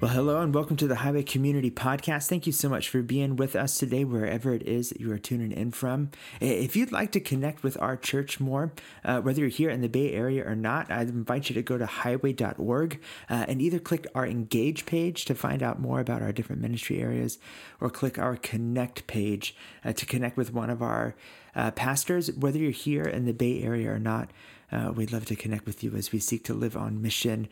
Well, hello and welcome to the Highway Community Podcast. Thank you so much for being with us today, wherever it is that you are tuning in from. If you'd like to connect with our church more, uh, whether you're here in the Bay Area or not, I'd invite you to go to highway.org uh, and either click our Engage page to find out more about our different ministry areas or click our Connect page uh, to connect with one of our uh, pastors, whether you're here in the Bay Area or not. Uh, we'd love to connect with you as we seek to live on mission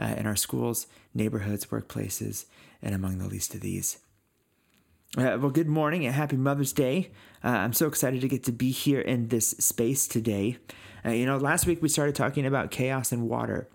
uh, in our schools, neighborhoods, workplaces, and among the least of these. Uh, well, good morning and happy Mother's Day. Uh, I'm so excited to get to be here in this space today. Uh, you know, last week we started talking about chaos and water.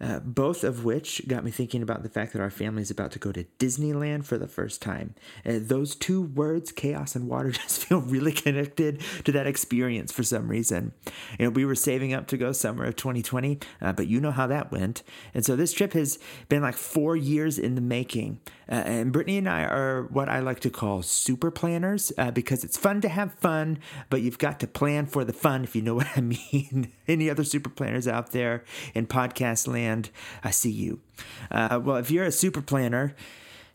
Uh, both of which got me thinking about the fact that our family is about to go to Disneyland for the first time. Uh, those two words, chaos and water, just feel really connected to that experience for some reason. You know, we were saving up to go summer of 2020, uh, but you know how that went. And so this trip has been like four years in the making. Uh, and Brittany and I are what I like to call super planners uh, because it's fun to have fun, but you've got to plan for the fun, if you know what I mean. Any other super planners out there in podcast land, I see you. Uh, well, if you're a super planner,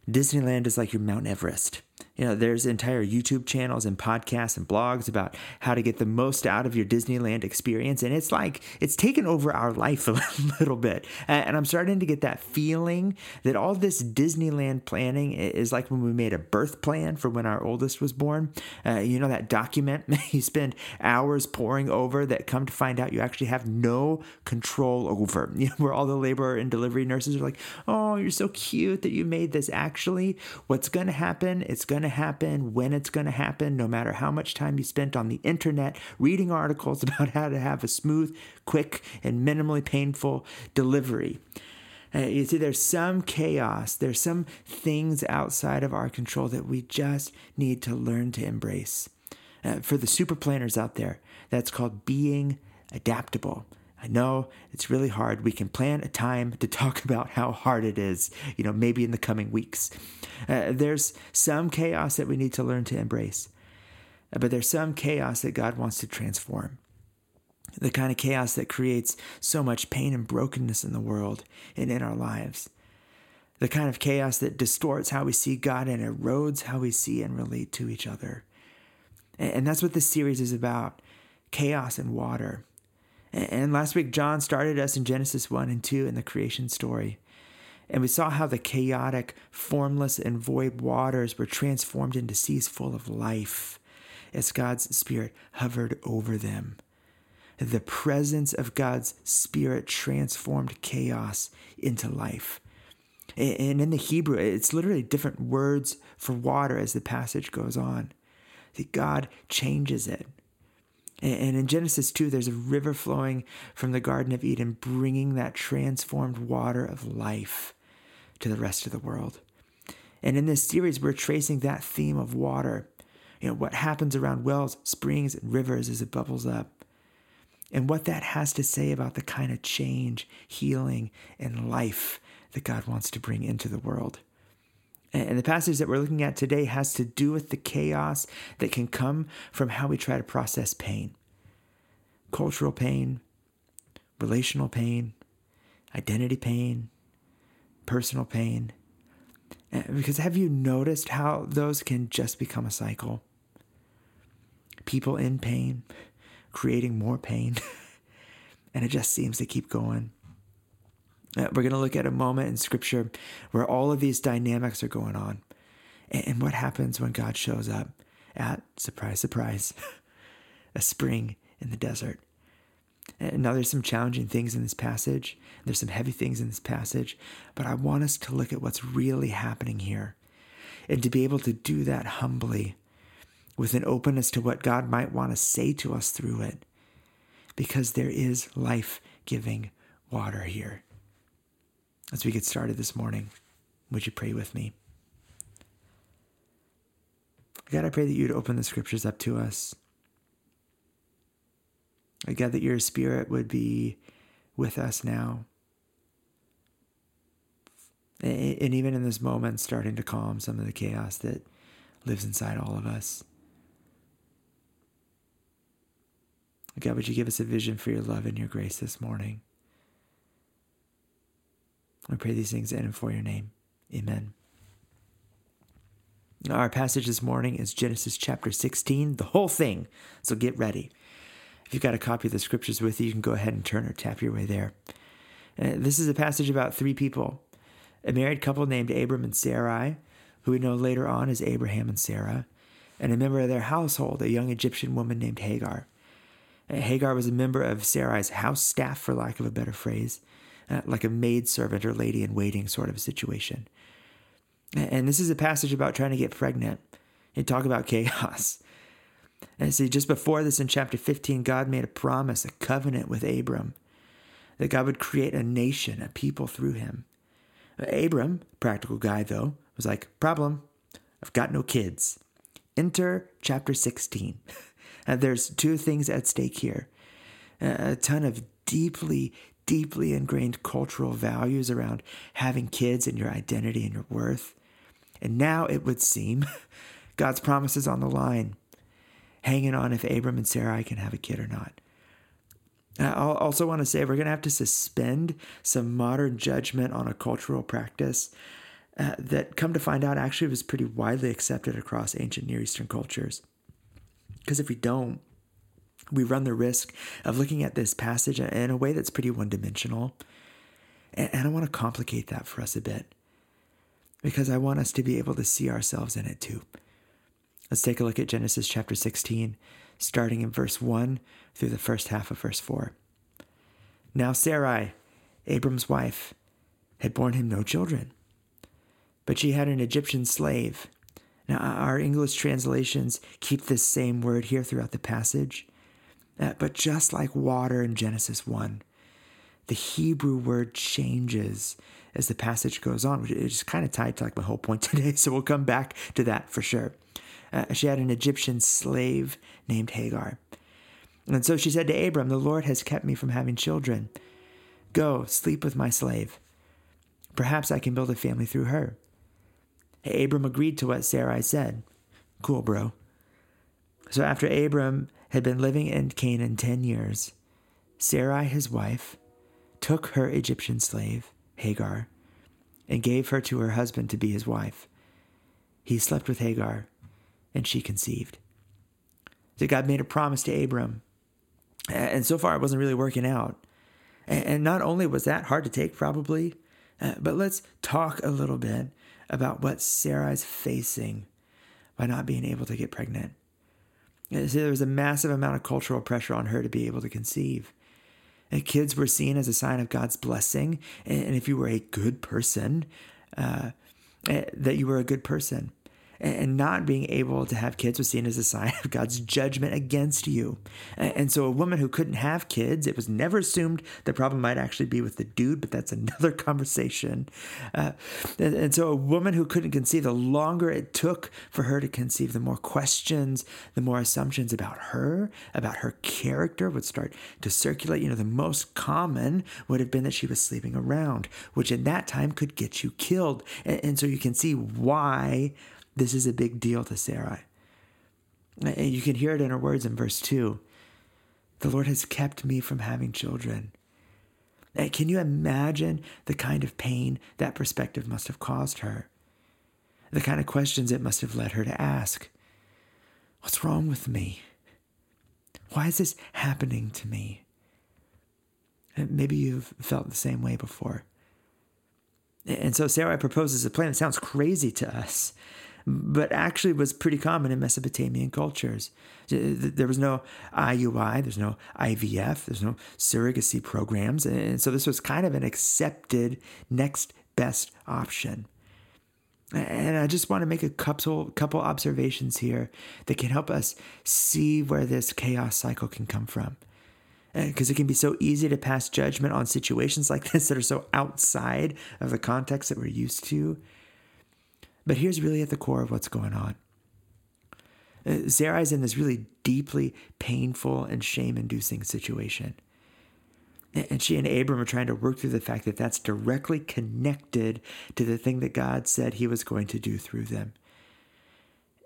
Disneyland is like your Mount Everest. You know, there's entire YouTube channels and podcasts and blogs about how to get the most out of your Disneyland experience. And it's like, it's taken over our life a little bit. And I'm starting to get that feeling that all this Disneyland planning is like when we made a birth plan for when our oldest was born. Uh, you know, that document you spend hours poring over that come to find out you actually have no control over. You know, where all the labor and delivery nurses are like, oh, you're so cute that you made this. Actually, what's going to happen, it's going to to happen, when it's going to happen, no matter how much time you spent on the internet reading articles about how to have a smooth, quick, and minimally painful delivery. Uh, you see, there's some chaos, there's some things outside of our control that we just need to learn to embrace. Uh, for the super planners out there, that's called being adaptable. I know it's really hard. We can plan a time to talk about how hard it is, you know, maybe in the coming weeks. Uh, there's some chaos that we need to learn to embrace, uh, but there's some chaos that God wants to transform. The kind of chaos that creates so much pain and brokenness in the world and in our lives. The kind of chaos that distorts how we see God and erodes how we see and relate to each other. And that's what this series is about chaos and water. And last week, John started us in Genesis 1 and 2 in the creation story. And we saw how the chaotic, formless, and void waters were transformed into seas full of life as God's Spirit hovered over them. The presence of God's Spirit transformed chaos into life. And in the Hebrew, it's literally different words for water as the passage goes on. That God changes it. And in Genesis 2, there's a river flowing from the Garden of Eden, bringing that transformed water of life to the rest of the world. And in this series, we're tracing that theme of water. You know, what happens around wells, springs, and rivers as it bubbles up. And what that has to say about the kind of change, healing, and life that God wants to bring into the world. And the passage that we're looking at today has to do with the chaos that can come from how we try to process pain cultural pain, relational pain, identity pain, personal pain. Because have you noticed how those can just become a cycle? People in pain, creating more pain, and it just seems to keep going. Uh, we're going to look at a moment in Scripture where all of these dynamics are going on. And what happens when God shows up at, surprise, surprise, a spring in the desert. Now there's some challenging things in this passage. There's some heavy things in this passage, but I want us to look at what's really happening here and to be able to do that humbly with an openness to what God might want to say to us through it because there is life giving water here. As we get started this morning, would you pray with me? God, I pray that you'd open the scriptures up to us. God, that your spirit would be with us now. And even in this moment, starting to calm some of the chaos that lives inside all of us. God, would you give us a vision for your love and your grace this morning? I pray these things in and for your name. Amen. Our passage this morning is Genesis chapter 16, the whole thing. So get ready. If you've got a copy of the scriptures with you, you can go ahead and turn or tap your way there. Uh, this is a passage about three people a married couple named Abram and Sarai, who we know later on as Abraham and Sarah, and a member of their household, a young Egyptian woman named Hagar. Uh, Hagar was a member of Sarai's house staff, for lack of a better phrase, uh, like a maid servant or lady in waiting sort of a situation. And this is a passage about trying to get pregnant and talk about chaos. And see, just before this in chapter 15, God made a promise, a covenant with Abram, that God would create a nation, a people through him. Abram, practical guy though, was like, Problem, I've got no kids. Enter chapter 16. and there's two things at stake here a ton of deeply, deeply ingrained cultural values around having kids and your identity and your worth. And now it would seem God's promise is on the line, hanging on if Abram and Sarai can have a kid or not. I also want to say we're going to have to suspend some modern judgment on a cultural practice uh, that, come to find out, actually was pretty widely accepted across ancient Near Eastern cultures. Because if we don't, we run the risk of looking at this passage in a way that's pretty one dimensional. And I want to complicate that for us a bit because I want us to be able to see ourselves in it too. Let's take a look at Genesis chapter 16, starting in verse 1 through the first half of verse 4. Now Sarai, Abram's wife, had borne him no children, but she had an Egyptian slave. Now, our English translations keep this same word here throughout the passage, but just like water in Genesis 1, the Hebrew word changes as the passage goes on, which is kind of tied to like my whole point today. So we'll come back to that for sure. Uh, she had an Egyptian slave named Hagar. And so she said to Abram, The Lord has kept me from having children. Go, sleep with my slave. Perhaps I can build a family through her. Abram agreed to what Sarai said. Cool, bro. So after Abram had been living in Canaan 10 years, Sarai, his wife, took her Egyptian slave, Hagar, and gave her to her husband to be his wife. He slept with Hagar, and she conceived. So God made a promise to Abram, and so far it wasn't really working out. And not only was that hard to take, probably, uh, but let's talk a little bit about what Sarai's facing by not being able to get pregnant. There was a massive amount of cultural pressure on her to be able to conceive. And kids were seen as a sign of God's blessing. And if you were a good person, uh, eh, that you were a good person and not being able to have kids was seen as a sign of God's judgment against you. And so, a woman who couldn't have kids, it was never assumed the problem might actually be with the dude, but that's another conversation. Uh, and, so, a woman who couldn't conceive, the longer it took for her to conceive, the more questions, the more assumptions about her, about her character would start to circulate. You know, the most common would have been that she was sleeping around, which in that time could get you killed. And, and so, you can see why this is a big deal to Sarai. And you can hear it in her words in verse 2 The Lord has kept me from having children. And can you imagine the kind of pain that perspective must have caused her? The kind of questions it must have led her to ask What's wrong with me? Why is this happening to me? And maybe you've felt the same way before. And so Sarai proposes a plan that sounds crazy to us but actually was pretty common in Mesopotamian cultures. There was no IUI, there's no IVF, there's no surrogacy programs. And so this was kind of an accepted next best option. And I just want to make a couple couple observations here that can help us see where this chaos cycle can come from. Uh, because it can be so easy to pass judgment on situations like this that are so outside of the context that we're used to. But here's really at the core of what's going on. Uh, Sarai's in this really deeply painful and shame inducing situation. And she and Abram are trying to work through the fact that that's directly connected to the thing that God said he was going to do through them.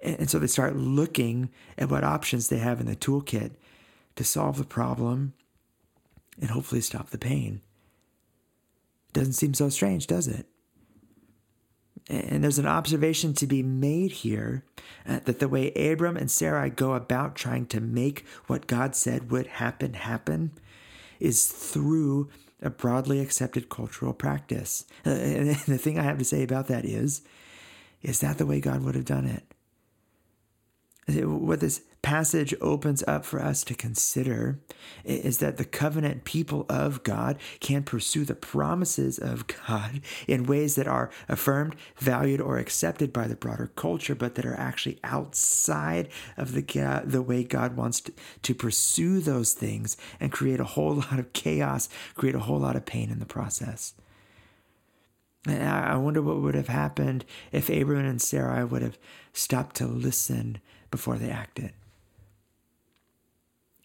And so they start looking at what options they have in the toolkit to solve the problem and hopefully stop the pain. Doesn't seem so strange, does it? And there's an observation to be made here uh, that the way Abram and Sarai go about trying to make what God said would happen happen is through a broadly accepted cultural practice. Uh, and the thing I have to say about that is, is that the way God would have done it? What this passage opens up for us to consider is that the covenant people of God can pursue the promises of God in ways that are affirmed, valued, or accepted by the broader culture, but that are actually outside of the, the way God wants to, to pursue those things and create a whole lot of chaos, create a whole lot of pain in the process. I wonder what would have happened if Abraham and Sarai would have stopped to listen before they acted.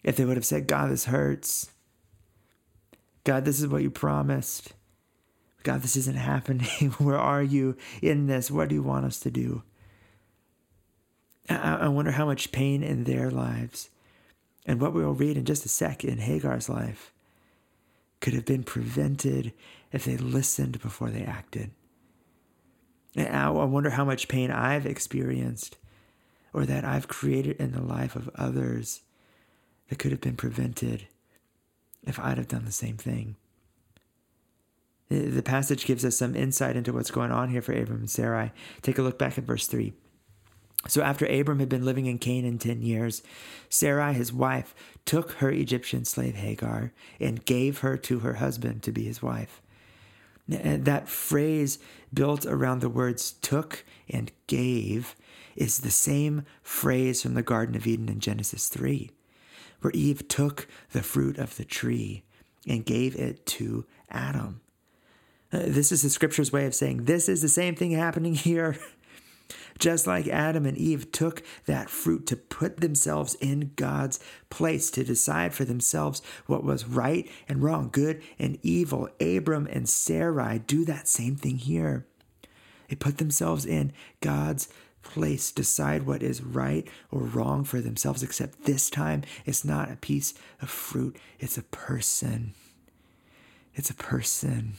If they would have said, God, this hurts. God, this is what you promised. God, this isn't happening. Where are you in this? What do you want us to do? I, wonder how much pain in their lives and what we will read in just a sec in Hagar's life could have been prevented if they listened before they acted. And I wonder how much pain I've experienced or that I've created in the life of others that could have been prevented if I'd have done the same thing. The passage gives us some insight into what's going on here for Abram and Sarai. Take a look back at verse 3. So after Abram had been living in Canaan 10 years, Sarai, his wife, took her Egyptian slave Hagar and gave her to her husband to be his wife. That phrase built around the words took and gave is the same phrase from the Garden of Eden in Genesis 3, where Eve took the fruit of the tree and gave it to Adam. Uh, this is the scripture's way of saying this is the same thing happening here. Just like Adam and Eve took that fruit to put themselves in God's place, to decide for themselves what was right and wrong, good and evil, Abram and Sarai do that same thing here. They put themselves in God's place, decide what is right or wrong for themselves, except this time it's not a piece of fruit, it's a person. It's a person.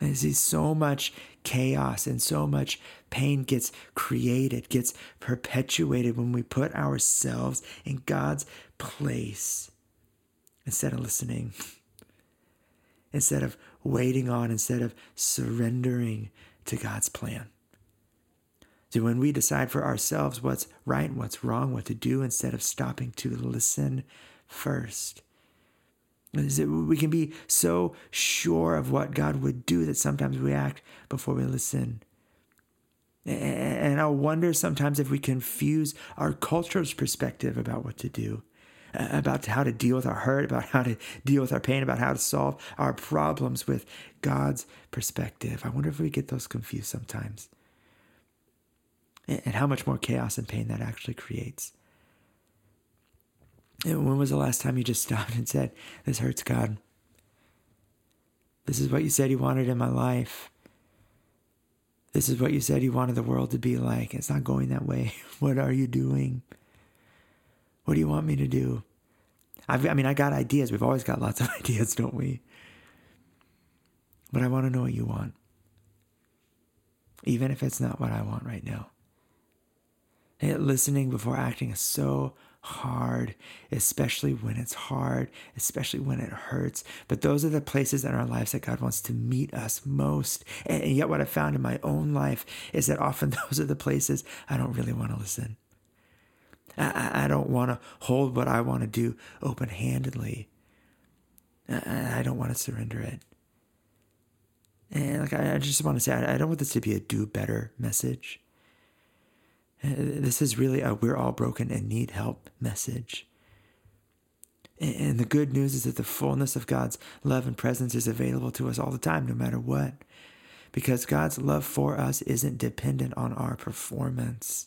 And see, so much chaos and so much pain gets created, gets perpetuated when we put ourselves in God's place instead of listening, instead of waiting on, instead of surrendering to God's plan. So when we decide for ourselves what's right and what's wrong, what to do, instead of stopping to listen first. We can be so sure of what God would do that sometimes we act before we listen. And I wonder sometimes if we confuse our culture's perspective about what to do, uh, about how to deal with our hurt, about how to deal with our pain, about how to solve our problems with God's perspective. I wonder if we get those confused sometimes and how much more chaos and pain that actually creates. And when was the last time you just stopped and said, This hurts, God? This is what you said you wanted in my life. This is what you said you wanted the world to be like. It's not going that way. What are you doing? What do you want me to do? I've, I mean, I got ideas. We've always got lots of ideas, don't we? But I want to know what you want, even if it's not what I want right now. And listening before acting is so hard, especially when it's hard, especially when it hurts. But those are the places in our lives that God wants to meet us most. And, yet, what I found in my own life is that often those are the places I don't really want to listen. I, I don't want to hold what I want to do open handedly. I, I don't want to surrender it. And like I, just want to say, I don't want this to be a do better message. This is really a we're all broken and need help message. And the good news is that the fullness of God's love and presence is available to us all the time, no matter what. Because God's love for us isn't dependent on our performance.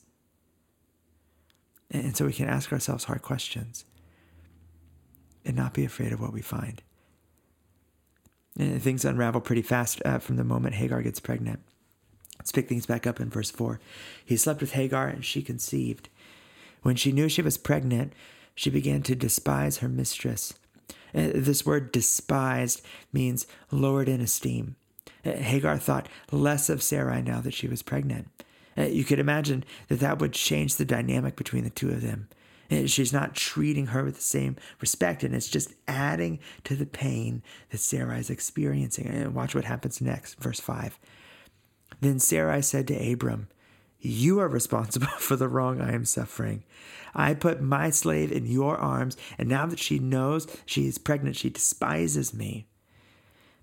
And so we can ask ourselves hard questions and not be afraid of what we find. And things unravel pretty fast uh, from the moment Hagar gets pregnant. Let's pick things back up in verse 4. He slept with Hagar, and she conceived. When she knew she was pregnant, she began to despise her mistress. Uh, this word despised means lowered in esteem. Uh, Hagar thought less of Sarai now that she was pregnant. Uh, you could imagine that that would change the dynamic between the two of them. Uh, she's not treating her with the same respect, and it's just adding to the pain that Sarai is experiencing. And watch what happens next, verse 5. Then Sarai said to Abram, You are responsible for the wrong I am suffering. I put my slave in your arms, and now that she knows she is pregnant, she despises me.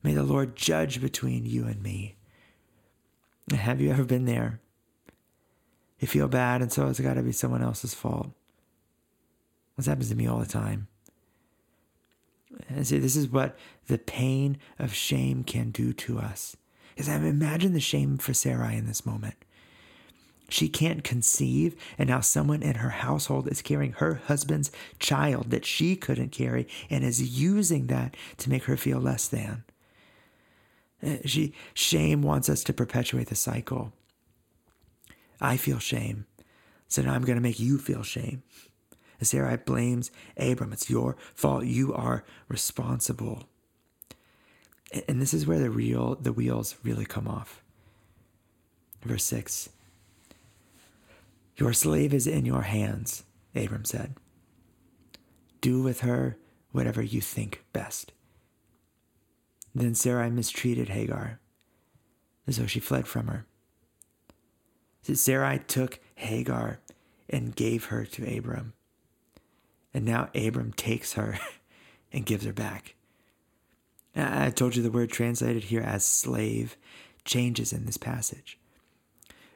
May the Lord judge between you and me. Have you ever been there? You feel bad, and so it's got to be someone else's fault. This happens to me all the time. And see, this is what the pain of shame can do to us. Is I imagine the shame for Sarai in this moment. She can't conceive, and now someone in her household is carrying her husband's child that she couldn't carry and is using that to make her feel less than. Uh, she shame wants us to perpetuate the cycle. I feel shame, so now I'm going to make you feel shame. And Sarai blames Abram. It's your fault. You are responsible. And this is where the real the wheels really come off. Verse six. Your slave is in your hands, Abram said. Do with her whatever you think best. Then Sarai mistreated Hagar, as though she fled from her. So Sarai took Hagar and gave her to Abram. And now Abram takes her and gives her back. I told you the word translated here as slave changes in this passage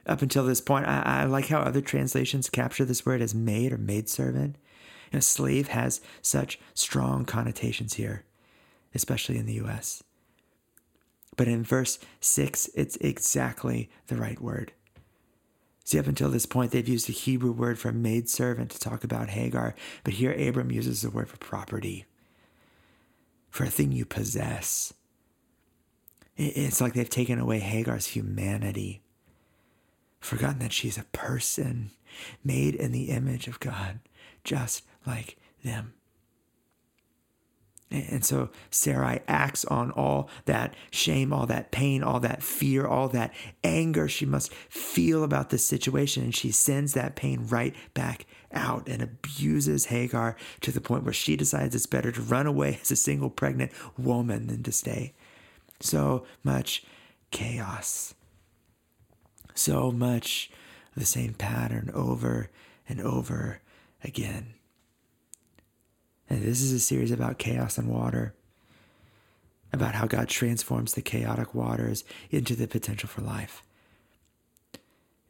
up until this point. I, I, like how other translations capture this word as maid or maidservant. You know, slave has such strong connotations here, especially in the U.S. But in verse 6, it's exactly the right word. See, up until this point, they've used a Hebrew word for maidservant to talk about Hagar, but here Abram uses the word for property, for a thing you possess. It's like they've taken away Hagar's humanity forgotten that she's a person made in the image of God, just like them. And so Sarai acts on all that shame, all that pain, all that fear, all that anger she must feel about this situation. And she sends that pain right back out and abuses Hagar to the point where she decides it's better to run away as a single pregnant woman than to stay. So much chaos so much the same pattern over and over again. And this is a series about chaos and water, about how God transforms the chaotic waters into the potential for life.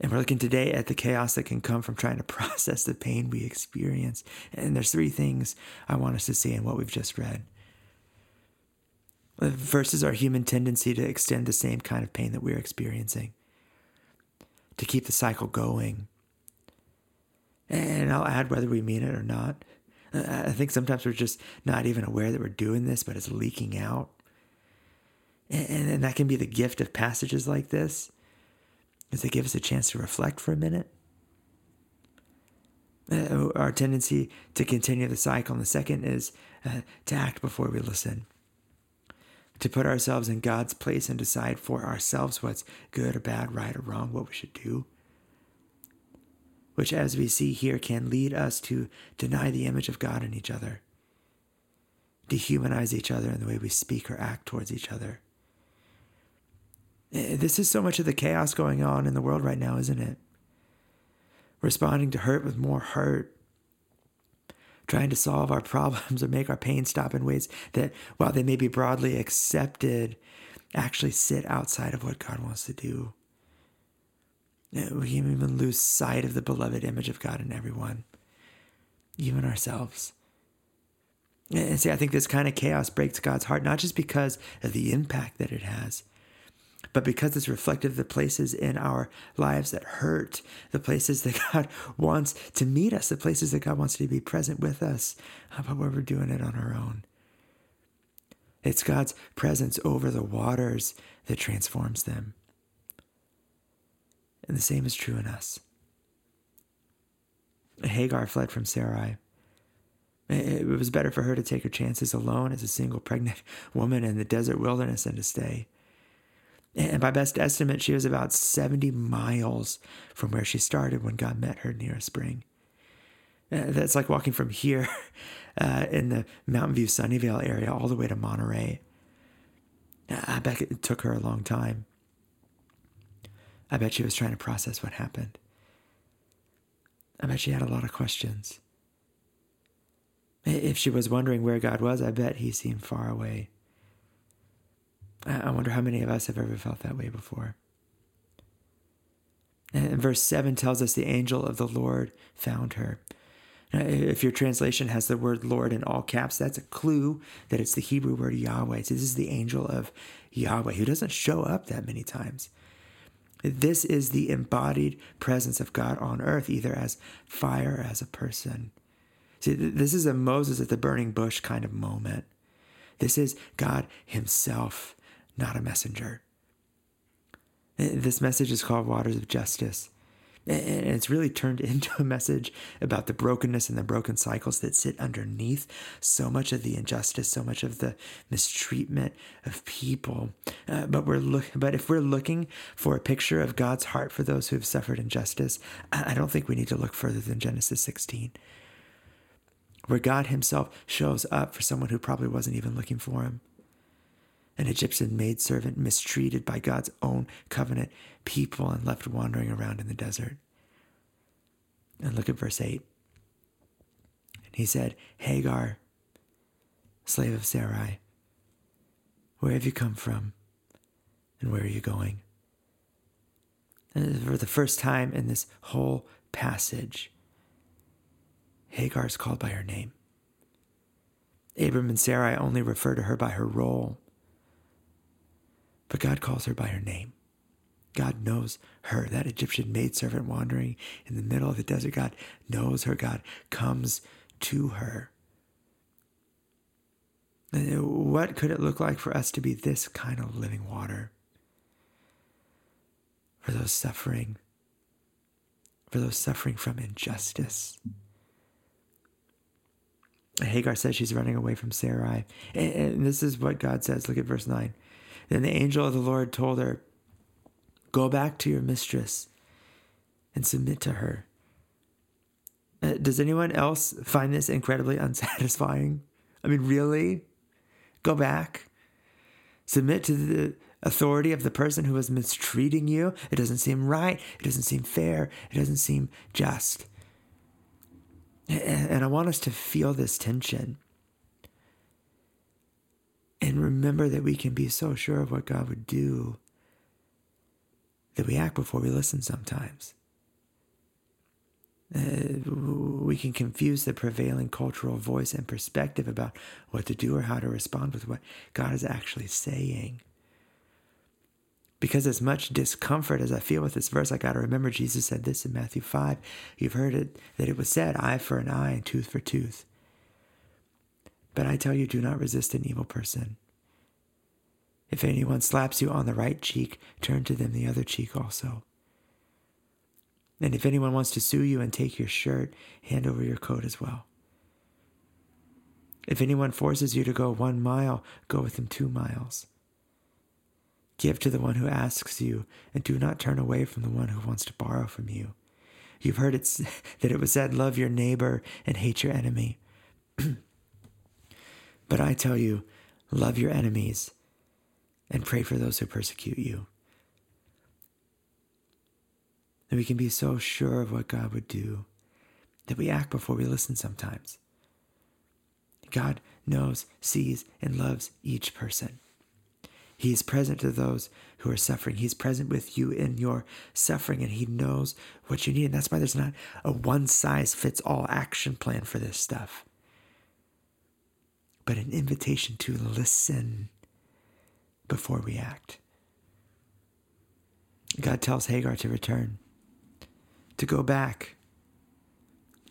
And we're looking today at the chaos that can come from trying to process the pain we experience. And there's three things I want us to see in what we've just read. Is our human tendency to extend the same kind of pain that we're experiencing to keep the cycle going. And I'll add whether we mean it or not. I think sometimes we're just not even aware that we're doing this, but it's leaking out. And, and that can be the gift of passages like this, is they give us a chance to reflect for a minute. Uh, our tendency to continue the cycle. And the second is uh, to act before we listen to put ourselves in God's place and decide for ourselves what's good or bad, right or wrong, what we should do. Which, as we see here, can lead us to deny the image of God in each other, dehumanize each other in the way we speak or act towards each other. Eh, this is so much of the chaos going on in the world right now, isn't it? Responding to hurt with more hurt, trying to solve our problems or make our pain stop in ways that, while they may be broadly accepted, actually sit outside of what God wants to do. We can even lose sight of the beloved image of God in everyone, even ourselves. And see, I think this kind of chaos breaks God's heart, not just because of the impact that it has, but because it's reflective of the places in our lives that hurt, the places that God wants to meet us, the places that God wants to be present with us, but where we're doing it on our own. It's God's presence over the waters that transforms them. And the same is true in us. Hagar fled from Sarai. It was better for her to take her chances alone as a single pregnant woman in the desert wilderness than to stay. And by best estimate, she was about 70 miles from where she started when God met her near a spring. Uh, that's like walking from here uh, in the Mountain View Sunnyvale area all the way to Monterey. I bet it took her a long time. I bet she was trying to process what happened. I bet she had a lot of questions. If she was wondering where God was, I bet he seemed far away. I wonder how many of us have ever felt that way before. And verse 7 tells us the angel of the Lord found her. If your translation has the word Lord in all caps, that's a clue that it's the Hebrew word Yahweh. So this is the angel of Yahweh who doesn't show up that many times. This is the embodied presence of God on earth, either as fire or as a person. See, this is a Moses at the burning bush kind of moment. This is God Himself, not a messenger. Eh, this message is called Waters of Justice. Eh, eh, and it's really turned into a message about the brokenness and the broken cycles that sit underneath so much of the injustice, so much of the mistreatment of people. Uh, but we're look, but if we're looking for a picture of God's heart for those who have suffered injustice, I don't think we need to look further than Genesis 16, where God Himself shows up for someone who probably wasn't even looking for Him an Egyptian maidservant mistreated by God's own covenant people and left wandering around in the desert. And look at verse 8. And he said, Hagar, slave of Sarai, where have you come from? And where are you going? And for the first time in this whole passage, Hagar is called by her name. Abram and Sarai only refer to her by her role. But God calls her by her name. God knows her, that Egyptian maidservant wandering in the middle of the desert. God knows her. God comes to her. And uh, what could it look like for us to be this kind of living water? For those suffering, for those suffering from injustice. Hagar says she's running away from Sarai. And this is what God says. Look at verse 9. Then the angel of the Lord told her, Go back to your mistress and submit to her. Uh, does anyone else find this incredibly unsatisfying? I mean, really? Go back? Submit to the authority of the person who is mistreating you? It doesn't seem right. It doesn't seem fair. It doesn't seem just. And I want us to feel this tension. And remember that we can be so sure of what God would do that we act before we listen sometimes. Uh, we can confuse the prevailing cultural voice and perspective about what to do or how to respond with what God is actually saying. Because as much discomfort as I feel with this verse, I got to remember Jesus said this in Matthew 5. You've heard it, that it was said, eye for an eye and tooth for tooth. But I tell you, do not resist an evil person. If anyone slaps you on the right cheek, turn to them the other cheek also. And if anyone wants to sue you and take your shirt, hand over your coat as well. If anyone forces you to go one mile, go with him two miles. Give to the one who asks you, and do not turn away from the one who wants to borrow from you. You've heard it that it was said, Love your neighbor and hate your enemy. But I tell you, love your enemies and pray for those who persecute you. That we can be so sure of what God would do that we act before we listen sometimes. God knows, sees, and loves each person. He is present to those who are suffering. He's present with you in your suffering, and He knows what you need. And that's why there's not a one size fits all action plan for this stuff but an invitation to listen before we act. God tells Hagar to return, to go back,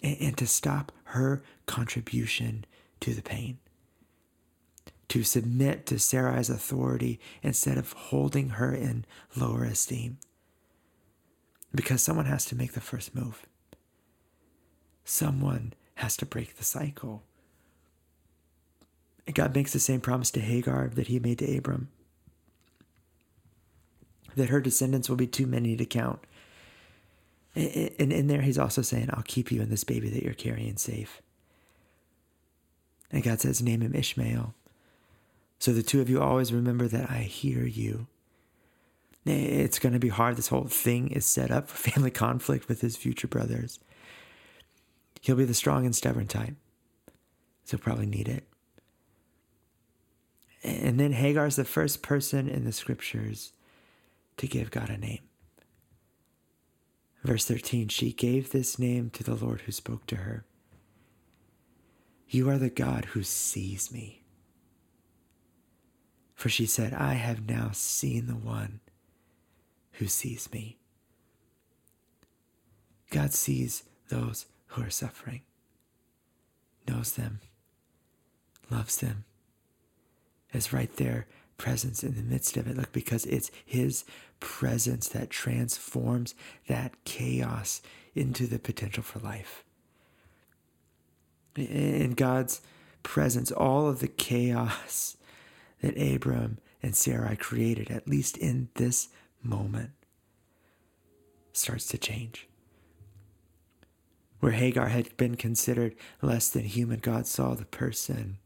and, and to stop her contribution to the pain, to submit to Sarai's authority instead of holding her in lower esteem. Because someone has to make the first move. Someone has to break the cycle. God makes the same promise to Hagar that he made to Abram. that her descendants will be too many to count. And in there, he's also saying, I'll keep you and this baby that you're carrying safe. And God says, Name him Ishmael. So the two of you always remember that I hear you. It's going to be hard. This whole thing is set up for family conflict with his future brothers. He'll be the strong and stubborn type. So he'll probably need it. And then Hagar is the first person in the scriptures to give God a name. Verse 13 She gave this name to the Lord who spoke to her. You are the God who sees me. For she said, I have now seen the one who sees me. God sees those who are suffering, knows them, loves them, is right there, presence in the midst of it. Look, because it's His presence that transforms that chaos into the potential for life. In God's presence, all of the chaos that Abram and Sarai created, at least in this moment, starts to change. Where Hagar had been considered less than human, God saw the person,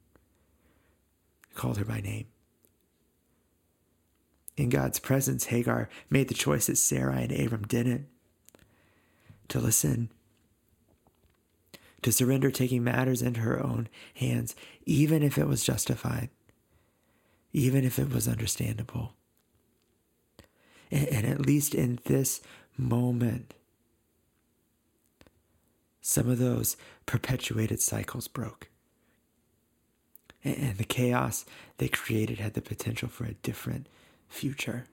called her by name. In God's presence, Hagar made the choice that Sarai and Abram didn't to listen, to surrender taking matters into her own hands, even if it was justified, even if it was understandable. And, and at least in this moment, some of those perpetuated cycles broke. And the chaos they created had the potential for a different future.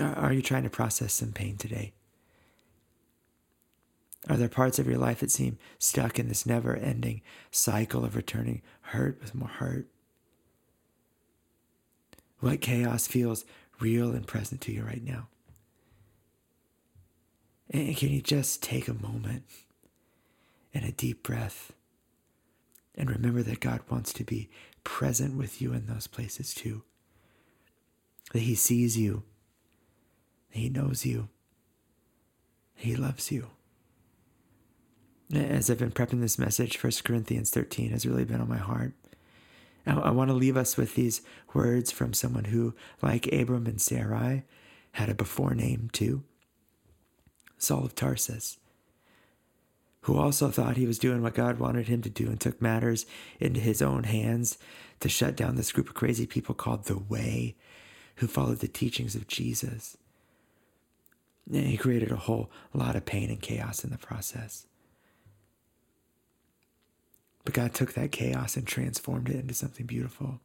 Are you trying to process some pain today? Are there parts of your life that seem stuck in this never ending cycle of returning hurt with more hurt? What chaos feels real and present to you right now? And can you just take a moment and a deep breath and remember that God wants to be present with you in those places too? That He sees you, He knows you, He loves you. As I've been prepping this message, 1 Corinthians 13 has really been on my heart. I want to leave us with these words from someone who, like Abram and Sarai, had a before name too Saul of Tarsus, who also thought he was doing what God wanted him to do and took matters into his own hands to shut down this group of crazy people called the Way, who followed the teachings of Jesus. And he created a whole lot of pain and chaos in the process. But God took that chaos and transformed it into something beautiful.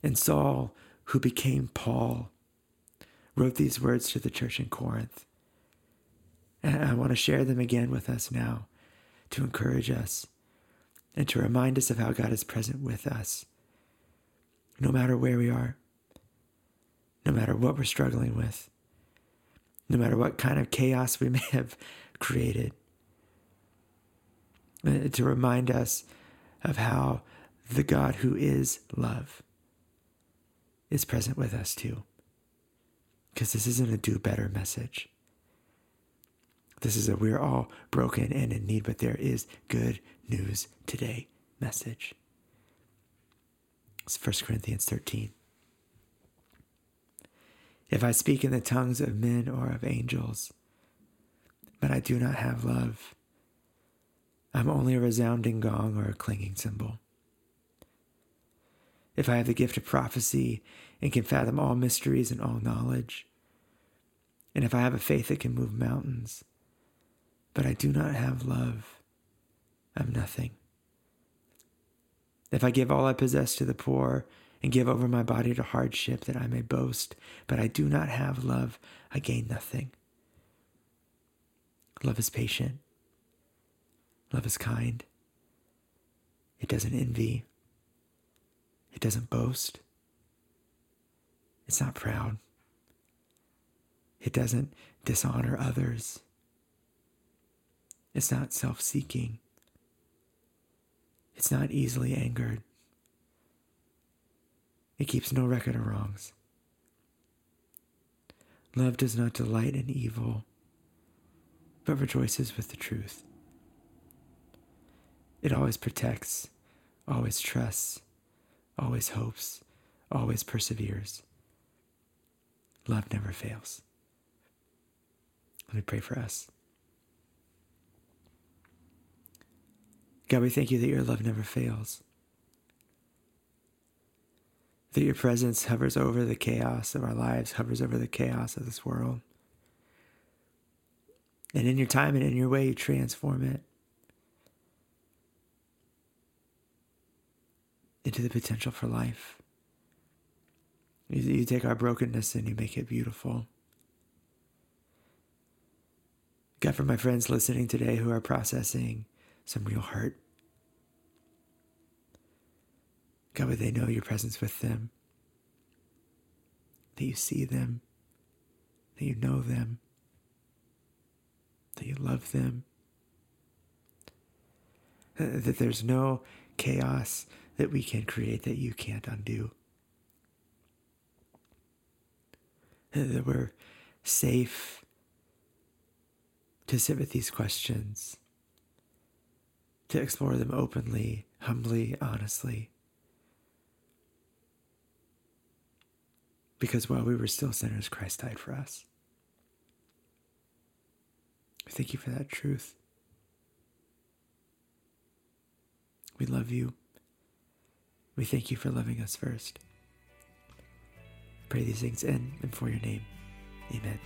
And Saul, who became Paul, wrote these words to the church in Corinth. And I want to share them again with us now to encourage us and to remind us of how God is present with us, no matter where we are, no matter what we're struggling with, no matter what kind of chaos we may have created. Uh, to remind us of how the God who is love is present with us too. Because this isn't a do better message. This is a we're all broken and in need, but there is good news today message. It's 1 Corinthians 13. If I speak in the tongues of men or of angels, but I do not have love, I'm only a resounding gong or a clanging cymbal. If I have the gift of prophecy and can fathom all mysteries and all knowledge, and if I have a faith that can move mountains, but I do not have love, I'm nothing. If I give all I possess to the poor and give over my body to hardship that I may boast, but I do not have love, I gain nothing. Love is patient. Love is kind. It doesn't envy. It doesn't boast. It's not proud. It doesn't dishonor others. It's not self seeking. It's not easily angered. It keeps no record of wrongs. Love does not delight in evil, but rejoices with the truth. It always protects, always trusts, always hopes, always perseveres. Love never fails. Let me pray for us. God, we thank you that your love never fails. That your presence hovers over the chaos of our lives, hovers over the chaos of this world. And in your time and in your way, you transform it into the potential for life. You take our brokenness and you make it beautiful. God, for my friends listening today who are processing some real hurt, God, would they know your presence with them? That you see them, that you know them, that you love them, that there's no chaos that we can create that you can't undo. That we're safe to sit with these questions, to explore them openly, humbly, honestly. Because while we were still sinners, Christ died for us. Thank you for that truth. We love you. We thank you for loving us first. Pray these things in and for your name. Amen.